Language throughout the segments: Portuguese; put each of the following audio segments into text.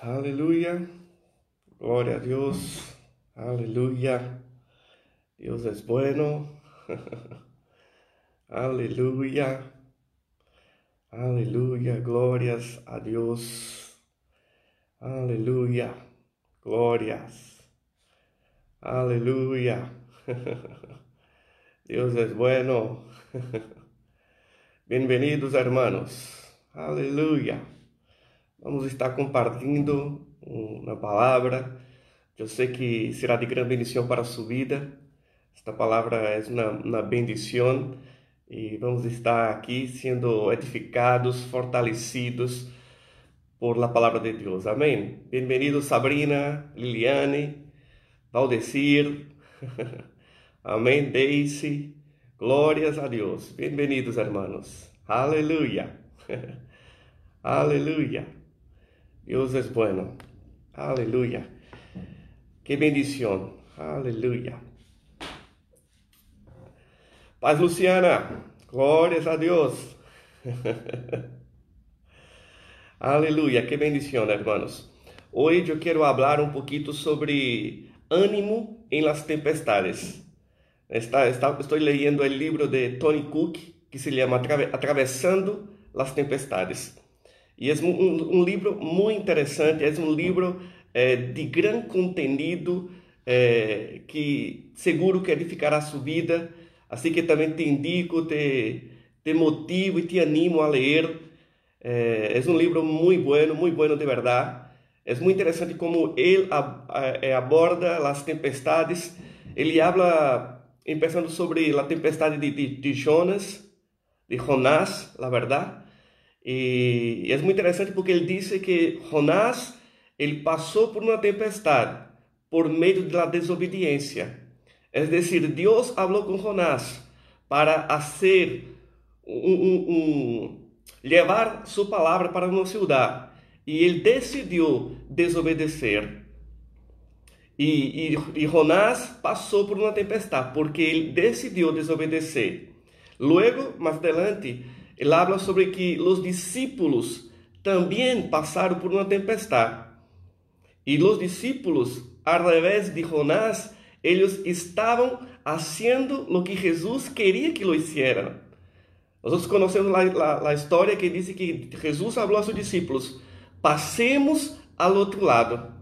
Aleluya. Gloria a Dios. Aleluya. Dios es bueno. Aleluya. Aleluya. Glorias a Dios. Aleluya. Glorias. Aleluya. Dios es bueno. Bienvenidos hermanos. Aleluya. Vamos estar compartilhando uma palavra. Eu sei que será de grande bendição para a sua vida. Esta palavra é uma, uma bendição e vamos estar aqui sendo edificados, fortalecidos por la palavra de Deus. Amém? Bem-vindo Sabrina, Liliane, Valdecir. Amém, Daisy. Glórias a Deus. Bem-vindos, hermanos. Aleluia. Aleluia. Dios es bueno. Aleluya. Qué bendición. Aleluya. Paz Luciana. Glórias a Deus. Aleluia. Que bendição, hermanos. Hoje eu quero falar um pouquinho sobre ânimo em las tempestades. Está, está, estou leyendo o livro de Tony Cook que se chama Atravessando las Tempestades. E é um, um livro muito interessante, é um livro é, de grande conteúdo é, que seguro que edificará sua vida. Assim que também te indico, te, te motivo e te animo a ler. É, é um livro muito bueno, muito bueno de verdade. É muito interessante como ele é, aborda as tempestades. Ele habla, começando sobre a tempestade de, de, de Jonas, de Jonás, la verdade e, e é muito interessante porque ele disse que Jonás ele passou por uma tempestade por meio da desobediência. É decir, Deus falou com Jonás para fazer um, um, um, levar sua palavra para uma cidade e ele decidiu desobedecer. E, e, e Jonás passou por uma tempestade porque ele decidiu desobedecer. Logo, mais adelante, ele habla sobre que os discípulos também passaram por uma tempestade. E os discípulos, ao revés de Jonás, eles estavam fazendo o que Jesus queria que lo hicieran. Nós conhecemos a, história que diz que Jesus falou a seus discípulos: passemos ao outro lado.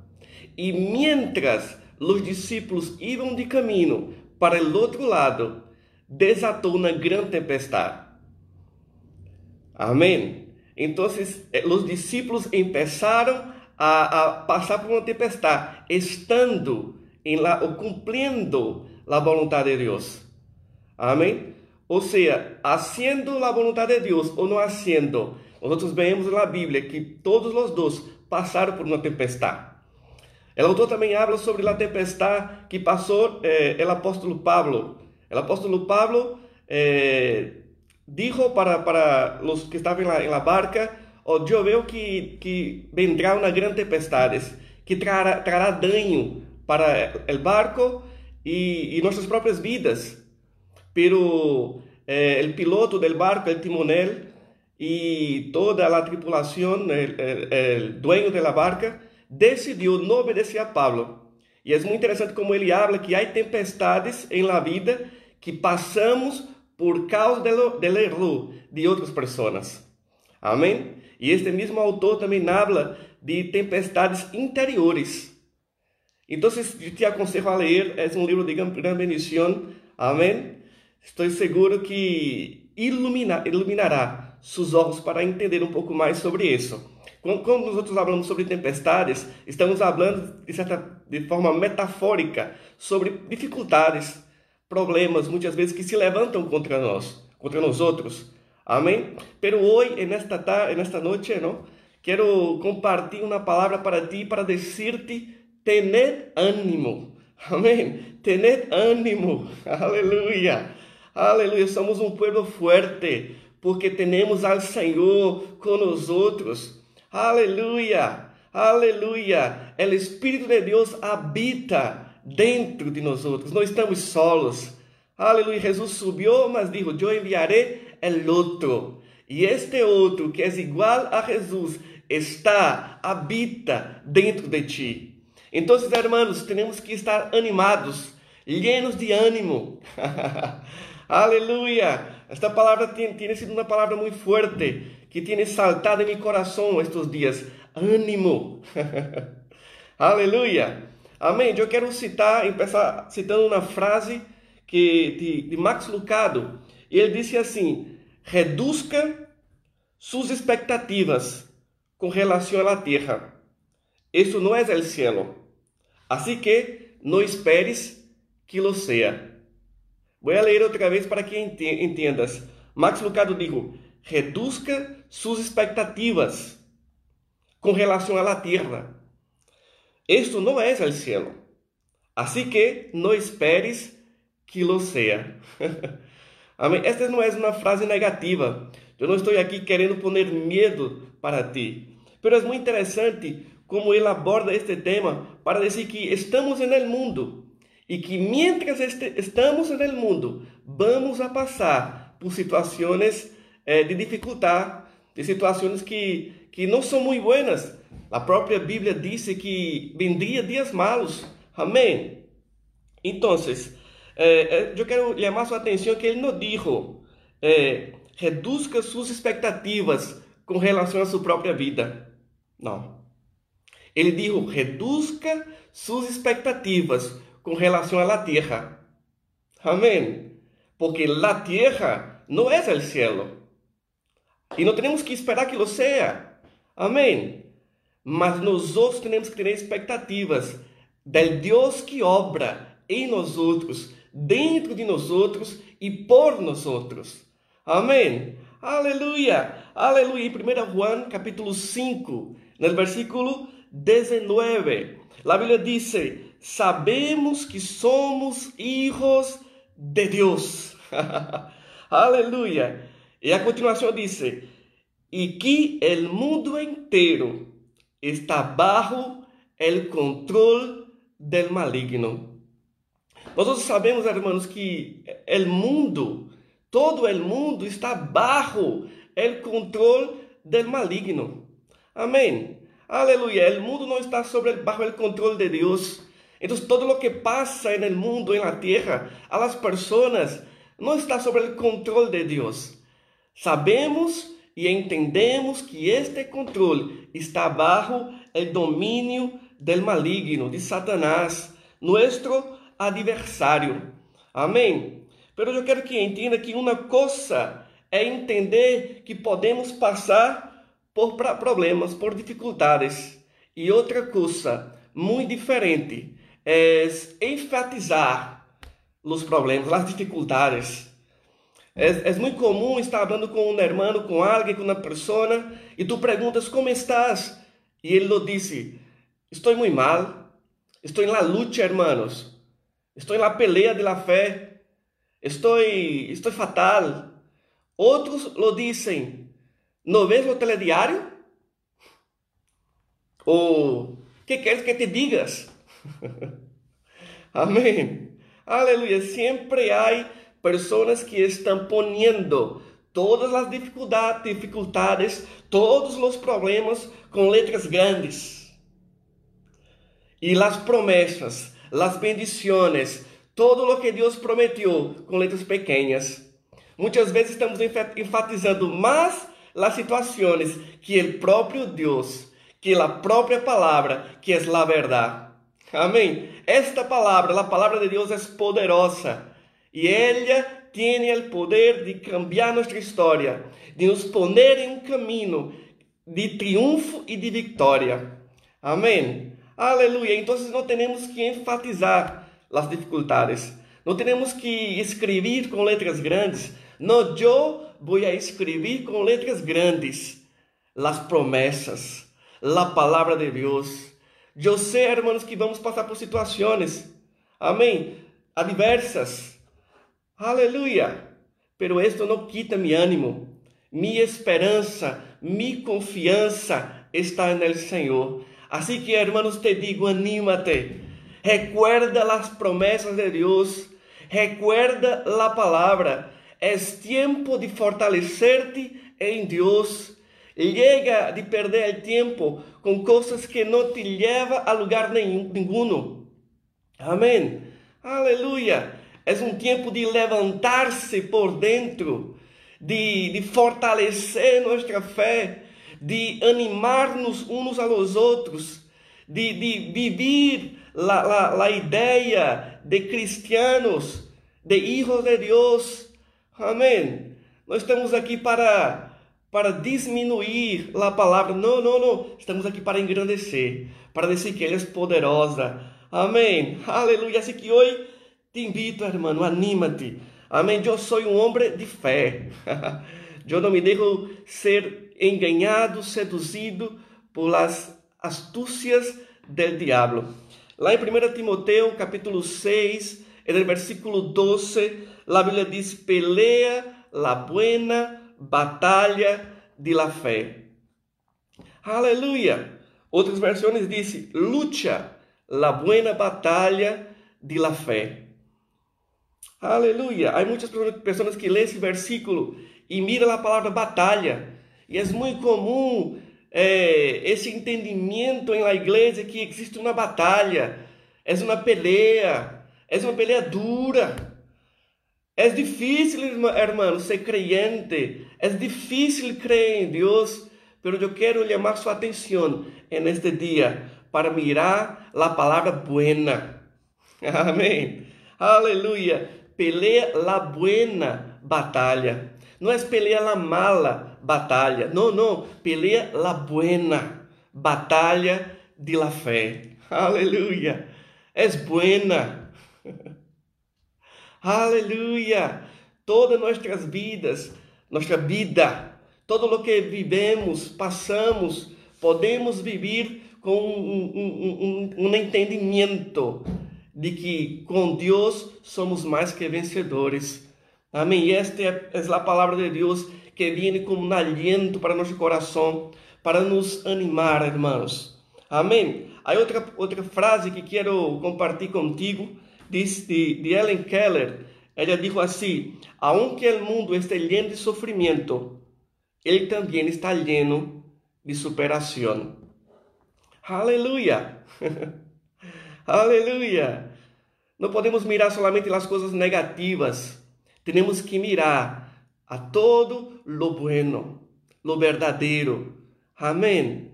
E mientras os discípulos iam de caminho para o outro lado, desatou uma grande tempestade. Amém? Então, eh, os discípulos começaram a, a, por uma tempestade, estando em la, ou cumprindo a vontade de Deus. Amém? Ou seja, haciendo a vontade de Deus ou não haciendo. Nós vemos na Bíblia que todos os dois passaram por uma tempestade. O autor também habla sobre a tempestade que passou eh, o apóstolo Pablo. O apóstolo Pablo eh, dijo para, para los que estaban en la, en la barca, oh, yo veo que, que vendrá una gran tempestad, que traerá, traerá daño para el barco y, y nuestras propias vidas. Pero eh, el piloto del barco, el timonel y toda la tripulación, el, el, el dueño de la barca, decidiu não obedecer a Pablo. E é muito interessante como ele habla que há tempestades em la vida que passamos por causa del erro de outras pessoas. Amém? E este mesmo autor também habla de tempestades interiores. Então, eu te aconselho a ler, é um livro de grande bendição. Amém? Estou seguro que ilumina, iluminará seus olhos para entender um pouco mais sobre isso. Quando, quando nós falamos sobre tempestades, estamos falando de, certa, de forma metafórica sobre dificuldades, problemas muitas vezes que se levantam contra nós, contra nós outros. Amém? Pero hoje, nesta tarde, nesta noite, não? Quero compartilhar uma palavra para ti para dizer-te tener ânimo. Amém? Tener ânimo. Aleluia. Aleluia. Somos um povo forte porque temos ao Senhor outros. Aleluia. Aleluia. O Espírito de Deus habita dentro de nós outros, não estamos solos. Aleluia, Jesus subiu, mas disse: Eu enviarei el outro. E este outro, que é igual a Jesus, está, habita dentro de ti. Então, hermanos, temos que estar animados, llenos de ânimo. Aleluia! Esta palavra tem, tem sido uma palavra muito forte que tem saltado em meu coração estes dias. Ânimo! Aleluia! Amém. Eu quero citar, começar citando uma frase que de, de Max Lucado. Ele disse assim: reduzca suas expectativas com relação à terra. Isso não é o cielo. Assim que não esperes que lo seja. Vou ler outra vez para que entendas. Max Lucado dijo: reduzca suas expectativas com relação à terra. Isto não é o cielo. Assim que não esperes que lo seja. Amém? Esta não é uma frase negativa. Eu não estou aqui querendo poner medo para ti. Mas é muito interessante como ele aborda este tema para dizer que estamos no mundo e que mientras este, estamos no mundo, vamos a passar por situações eh, de dificuldade, de situações que, que não são muito buenas. A própria Bíblia diz que vendria dias malos. Amém? Então, eh, eu quero chamar sua atenção que ele não disse eh, reduzca suas expectativas com relação à sua própria vida. Não. Ele disse reduzca suas expectativas com relação à terra. Amém? Porque a terra não é o cielo. E não temos que esperar que lo seja. Amém? Mas nós temos que ter expectativas del Deus que obra em nós outros, dentro de nós outros e por nós outros. Amém? Aleluia! Aleluia! Em 1 Juan capítulo 5, no versículo 19, a Bíblia diz: Sabemos que somos hijos de Deus. Aleluia! E a continuação diz: E que o mundo inteiro está bajo el control del maligno. Nós sabemos, hermanos, que o mundo, todo o mundo está bajo el control del maligno. Amém. Aleluia. O mundo não está sobre bajo el de Deus. Então, todo o que passa no mundo, na terra, a las personas, não está sobre o controle de Deus. Sabemos e entendemos que este controle está bajo el domínio del maligno, de Satanás, nuestro adversário. Amém? Pero eu quero que entenda que uma coisa é entender que podemos passar por problemas, por dificuldades, e outra coisa muito diferente é enfatizar os problemas, as dificuldades. É, é, muito comum estar falando com um irmão, com alguém, com uma pessoa, e tu perguntas como estás, e ele lo disse: Estou muito mal, estou na luta, hermanos, estou na pelea de la fé, estou, estou fatal. Outros lo dizem: ¿No ves o telediário? Ou que queres que te digas? Amém. Aleluia. Sempre há pessoas que estão poniendo todas as dificuldades, dificuldades, todos os problemas com letras grandes. E as promessas, as bendições, todo o que Deus prometeu com letras pequenas. Muitas vezes estamos enfatizando mais as situações que o próprio Deus, que a própria palavra, que é a verdade. Amém. Esta palavra, a palavra de Deus é poderosa e ela tem o poder de cambiar nossa história, de nos poner em um caminho de triunfo e de vitória. Amém. Aleluia. Então não temos que enfatizar as dificuldades. Não temos que escrever com letras grandes. Não, eu vou escrever com letras grandes as promessas, a palavra de Deus eu sei, hermanos, que vamos passar por situações, amém, adversas, aleluia, pero esto não quita mi ânimo, mi esperança, mi confiança está no Senhor. Assim que, hermanos, te digo, anímate, recuerda as promessas de Deus, recuerda a palavra, é tempo de fortalecer-te em Deus Llega de perder o tempo com coisas que não te levam a lugar nenhum. Amém. Aleluia. É um tempo de levantar-se por dentro, de, de fortalecer nossa fé, de animar-nos uns aos outros, de, de viver a, ideia de cristianos, de hijos de Deus. Amém. Nós estamos aqui para para diminuir a palavra. Não, não, não. Estamos aqui para engrandecer, para dizer que Ele é poderosa. Amém. Aleluia. Assim que hoje te invito, irmão, anímate. Amém. Eu sou um homem de fé. eu não me deixo ser enganado, seduzido por las astúcias del diabo. Lá em 1 Timoteu, capítulo 6, no versículo 12, a Bíblia diz: Pelea la buena batalha de la fé. Aleluia! Outras versões dizem: lucha la buena batalha de la fé. Aleluia! Há muitas pessoas que lêem esse versículo e miram a palavra batalha. E é muito comum é, esse entendimento em la igreja que existe uma batalha, é uma peleia, é uma peleia dura. É difícil, hermano, ser creyente. É difícil crer em Deus. Pero eu quero chamar sua atenção en este dia para mirar a palavra buena. Amém. Aleluia. Pelea la buena batalha. Não é pelea la mala batalha. Não, não. Pelea la buena batalha de la fé. Aleluia. És buena. Aleluia! Todas nossas vidas, nossa vida, todo o que vivemos, passamos, podemos viver com um, um, um, um entendimento de que com Deus somos mais que vencedores. Amém. E esta é, é a palavra de Deus que vem como um aliento para nosso coração, para nos animar, irmãos. Amém. Há outra, outra frase que quero compartilhar contigo diz de, de Ellen Keller, ela disse assim: aunque o mundo esteja lleno de sofrimento, ele também está lleno de superação. Aleluia! Aleluia! Não podemos mirar somente as coisas negativas, temos que mirar a todo lo bueno, lo verdadeiro. Amém.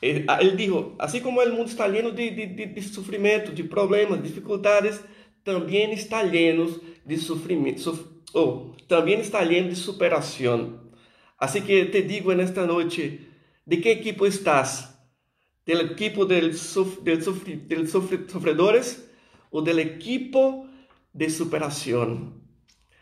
Ele, ah, disse: assim como o mundo está lleno de, de, de, de sofrimento, de problemas, de dificuldades, também está lleno de sofrimento, sof, oh, também está lleno de superação. Assim que te digo nesta noite: de que equipo estás? ¿Del equipo del, sof, del, sofri, del sofri, sofredores ou del equipo de superação?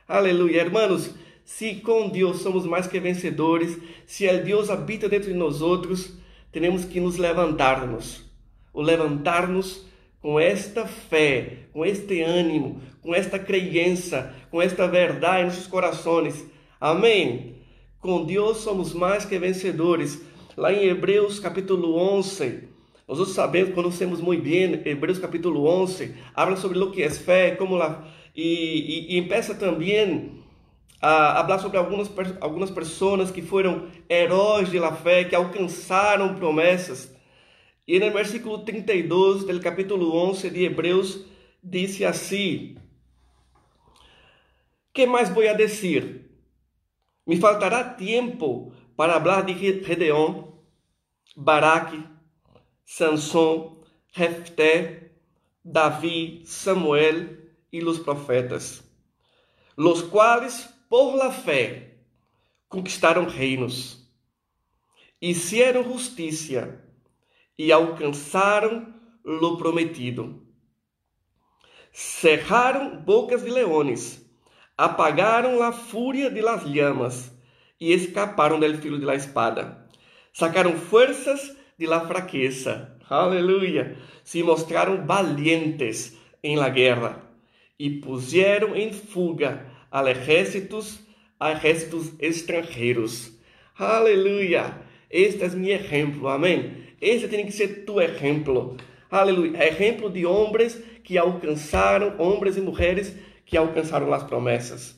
Aleluia, hermanos. Se com Deus somos mais que vencedores, se o Deus habita dentro de nós outros, temos que nos levantarmos, o levantarmos com esta fé, com este ânimo, com esta crença, com esta verdade em nossos corações. Amém? Com Deus somos mais que vencedores. Lá em Hebreus capítulo 11, nós sabemos, conhecemos muito bem, Hebreus capítulo 11, habla sobre o que é fé, como lá, e, e, e empieza também a falar sobre algumas, algumas pessoas que foram heróis de la fé, que alcançaram promessas. E no versículo 32 do capítulo 11 de Hebreus, disse assim: Que mais vou a dizer? Me faltará tempo para falar de Gedeon, Baraque, Sansão, Jefté, Davi, Samuel e os profetas, los quais por la fé conquistaram reinos, hicieron justiça e alcançaram lo prometido. Cerraram bocas de leones, apagaram a fúria de las llamas e escaparam del filo de la espada. Sacaram forças de la fraqueza. Aleluia! Se mostraram valientes em la guerra e puseram em fuga a exércitos, a estrangeiros. Aleluia! Este é meu exemplo, amém? Este tem que ser tu exemplo. Aleluia! Exemplo de homens que alcançaram, homens e mulheres que alcançaram as promessas,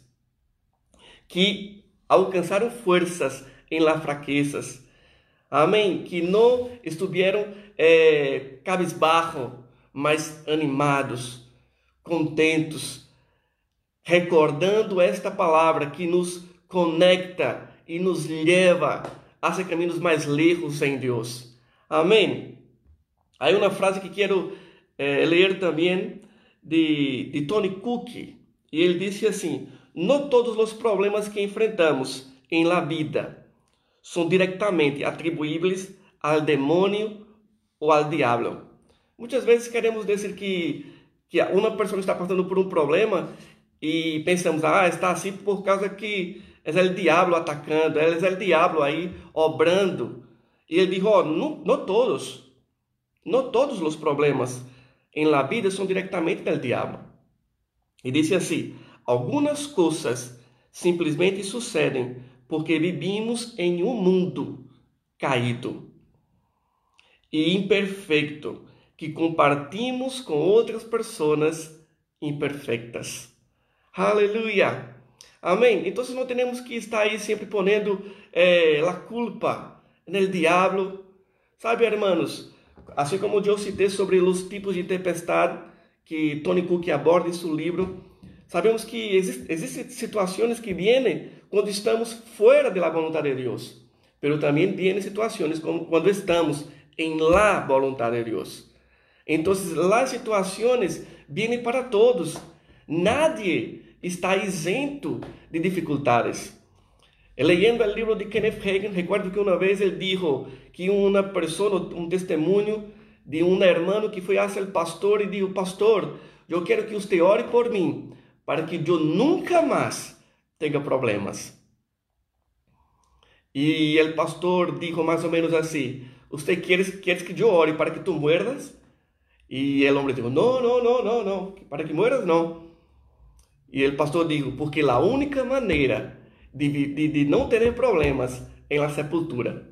que alcançaram forças em las fraquezas. Amém? Que não estiveram é, mas animados, contentos, recordando esta palavra que nos conecta e nos leva a ser caminhos mais lejos em Deus. Amém? Há uma frase que quero é, ler também de, de Tony Cook, e ele disse assim: Não todos os problemas que enfrentamos em la vida são diretamente atribuíveis ao demônio ou ao diabo. Muitas vezes queremos dizer que, que uma pessoa está passando por um problema e pensamos, ah, está assim por causa que é o diabo atacando, é o diabo aí obrando. E ele dijo, oh, não, não todos, não todos os problemas em la vida são diretamente do diabo. E disse assim, algumas coisas simplesmente sucedem porque vivimos em um mundo caído e imperfeito que compartimos com outras pessoas imperfeitas. Aleluia! Amém? Então não temos que estar aí sempre ponendo eh, a culpa no diabo. Sabe, hermanos, assim como eu citei sobre os tipos de tempestade que Tony Cook aborda em seu livro, sabemos que existem situações que vêm quando estamos fora da vontade de Deus, mas também vêm situações como quando estamos em la vontade de Deus. Então, as situações vêm para todos. Nadie está isento de dificuldades. Leyendo o livro de Kenneth Hagin, recuerdo que uma vez ele dijo que uma pessoa, um testemunho de um hermano que foi hacia o pastor e disse: Pastor, eu quero que você ore por mim, para que eu nunca mais tenga problemas. E o pastor dijo mais ou menos assim: Você quer, quer que eu ore para que tu muerdas? E o homem disse: Não, não, não, não, não, para que mueras não. E o pastor dijo: Porque a única maneira de, de, de não ter problemas é a sepultura.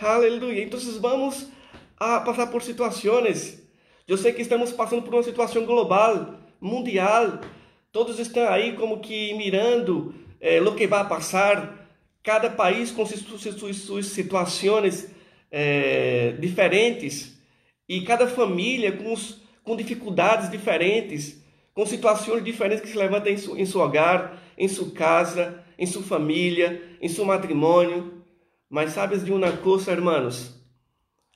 Aleluia. Então vamos a passar por situações. Eu sei que estamos passando por uma situação global, mundial, Todos estão aí como que mirando eh, o que vai passar. Cada país com suas, situações eh, diferentes e cada família com, com dificuldades diferentes, com situações diferentes que se levantam em, su, em seu hogar, em sua casa, em sua família, em seu matrimônio. Mas sabes de uma coisa, hermanos?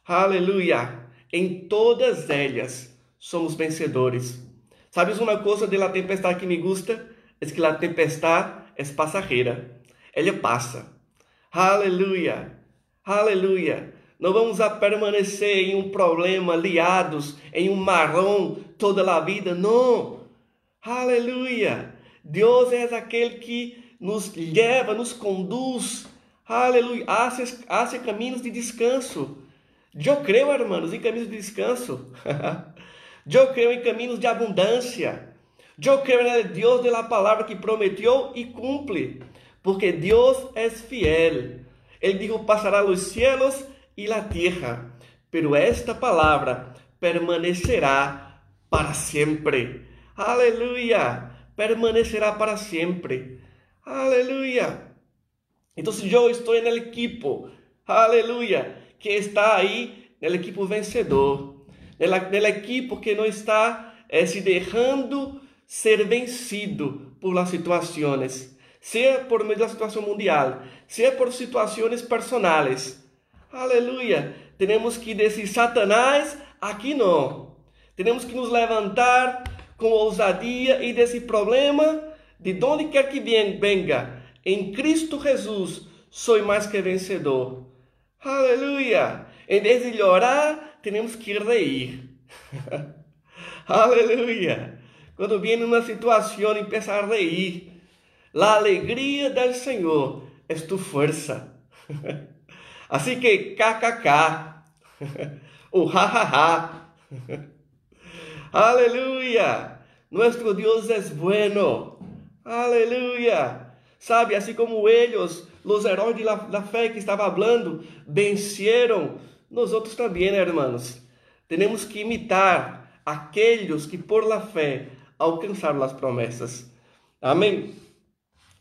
Aleluia! Em todas elas somos vencedores ¿Sabes uma coisa de la tempestade que me gusta? É que la tempestade é passageira. Ela passa. Aleluia. Aleluia. Não vamos a permanecer em um problema, liados em um marrom toda a vida. Não. Aleluia. Deus é aquele que nos leva, nos conduz. Aleluia. Hacia, hacia caminhos de descanso. Eu creio, hermanos, em caminhos de descanso. Eu creio em caminhos de abundância. Eu creio no Deus de la palavra que prometeu e cumpre. Porque Deus é fiel. Ele dijo: passará os cielos e a terra, pero esta palavra permanecerá para sempre. Aleluia! Permanecerá para sempre. Aleluia! Então, eu estou no equipo, aleluia, que está aí, no equipo vencedor del equipo que não está eh, se deixando ser vencido por las situações, seja por meio da situação mundial, seja por situações personais. Aleluia! Temos que dizer, Satanás, aqui não. Temos que nos levantar com ousadia e desse problema, de onde quer que venga, em Cristo Jesus, sou mais que vencedor. Aleluia! Em vez de orar, temos que reír. Aleluia! Quando viene uma situação e a reír, a alegria do Senhor é tu força. Assim que kkk, o ha. Aleluia! Nuestro Deus é bueno. Aleluia! Sabe, assim como eles, os heróis da fé que estava falando, venceram nós outros também, né, irmãos? Temos que imitar aqueles que por la fé alcançaram as promessas. Amém?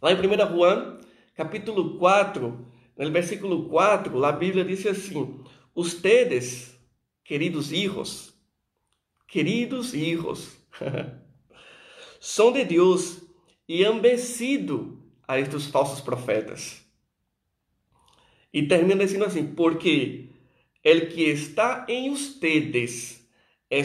Lá em 1 Juan, capítulo 4, no versículo 4, a Bíblia diz assim: Ustedes, queridos hijos, queridos hijos, são de Deus e han vencido a estes falsos profetas. E termina dizendo assim: Porque el que está em ustedes é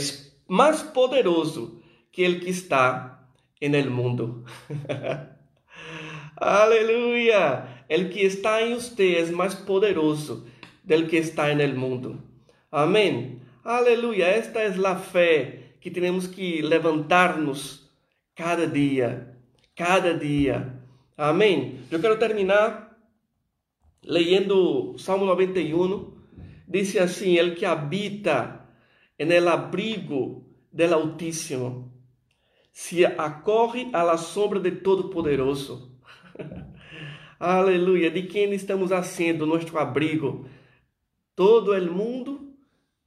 mais poderoso que el que está en el mundo. Aleluia! El que está em ustedes é mais poderoso del que está en el mundo. Amém. Aleluia! Esta é a fé que temos que levantar-nos cada dia, cada dia. Amém. Eu quero terminar leyendo Salmo 91. Diz assim: El que habita en el abrigo del Altíssimo se acorre à la sombra de Todo-Poderoso. Aleluia. De quem estamos sendo nosso abrigo? Todo o mundo,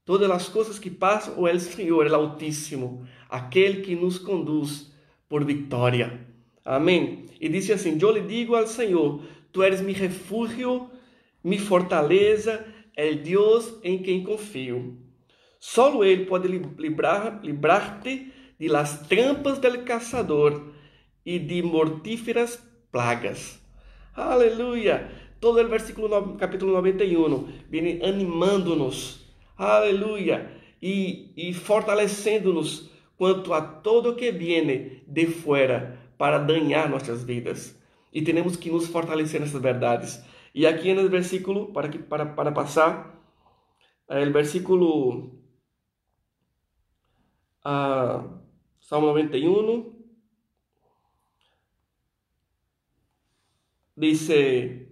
todas as coisas que passam, ou é o Senhor, o Altíssimo, aquele que nos conduz por vitória. Amém. E disse assim: Eu lhe digo ao Senhor: Tu eres mi refúgio, mi fortaleza, el Deus em quem confio. Solo Ele pode livrar-te livrar de las trampas del caçador e de mortíferas plagas. Aleluia! Todo o versículo capítulo 91 vem animando-nos. Aleluia! E, e fortalecendo-nos quanto a todo que viene de fora para danhar nossas vidas. E temos que nos fortalecer nessas verdades. E aqui no versículo, para, que, para, para passar, é o versículo ah, Salmo 91 dice,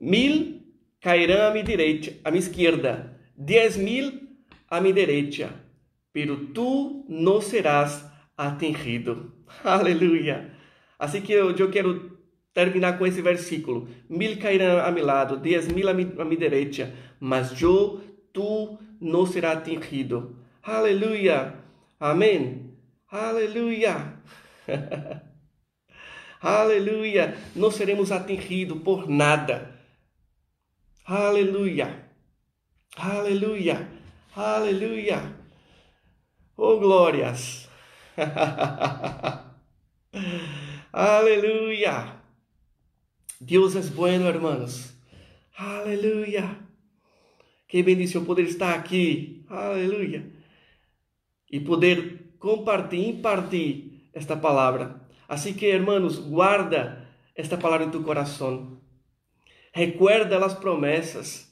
mil cairão à minha direita, à minha esquerda, dez mil à minha direita, pero tu não serás atingido. Aleluia. Assim que eu, eu quero terminar com esse versículo. Mil cairão a meu lado, dez mil a minha direita, mas eu, tu não será atingido. Aleluia. Amém. Aleluia. Aleluia. Não seremos atingidos por nada. Aleluia. Aleluia. Aleluia. Oh, glórias. Aleluia. Deus é bueno, hermanos. Aleluia. Que bendição poder estar aqui. Aleluia. E poder compartilhar, impartir esta palavra. Assim que, hermanos, guarda esta palavra em tu coração. Recuerda as promessas.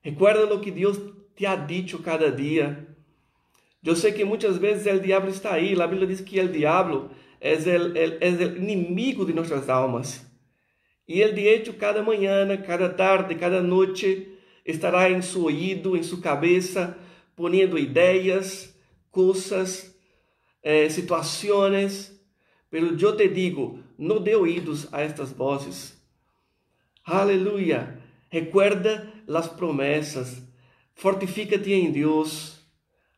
Recuerda o que Deus te ha dicho cada dia. Eu sei que muitas vezes o diabo está aí. A Bíblia diz que o diabo é o inimigo de nossas almas. E ele, de hecho, cada manhã, cada tarde, cada noite, estará em seu ouído, em sua cabeça, poniendo ideias, coisas, eh, situações pero eu te digo, não dê ouvidos a estas vozes. Aleluia. Recuerda as promessas. Fortifica-te em Deus.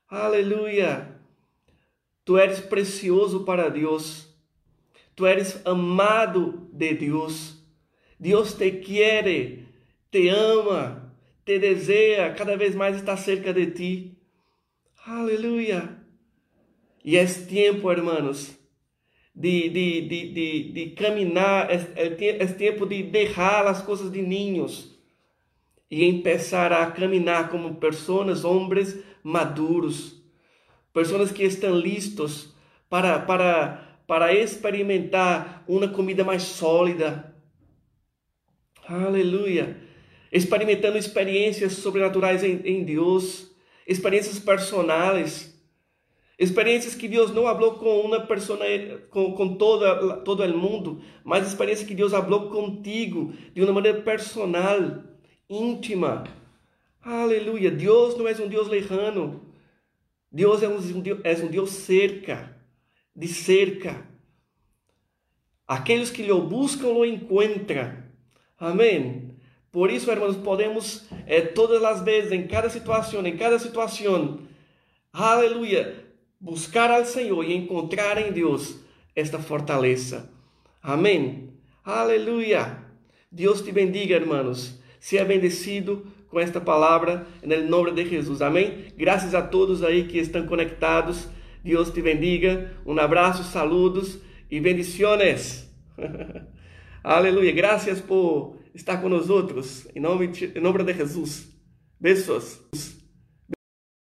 Aleluia. Tu eres precioso para Deus. Tu eres amado de Deus. Deus te quer, te ama, te deseja, cada vez mais está cerca de ti. Aleluia. E é tempo, hermanos, de, de, de, de, de caminhar, é, é, é tempo de deixar as coisas de ninhos e começar a caminhar como pessoas, homens maduros, pessoas que estão listos para, para, para experimentar uma comida mais sólida. Aleluia! Experimentando experiências sobrenaturais em, em Deus, experiências personais Experiências que Deus não falou com uma pessoa, com, com toda, todo o mundo, mas experiências que Deus falou contigo de uma maneira personal, íntima. Aleluia. Deus não é um Deus lejano. Deus é um, é um Deus cerca, de cerca. Aqueles que lhe buscam, o encontram. Amém. Por isso, irmãos, podemos eh, todas as vezes, em cada situação, em cada situação, aleluia, buscar ao Senhor e encontrar em Deus esta fortaleza. Amém. Aleluia. Deus te bendiga, hermanos. Seja bendecido com esta palavra, em nome de Jesus. Amém? Graças a todos aí que estão conectados. Deus te bendiga. Um abraço, saludos e bendiciones. Aleluia. Graças por estar nós outros. Em nome, de, em nome de Jesus. Beijos.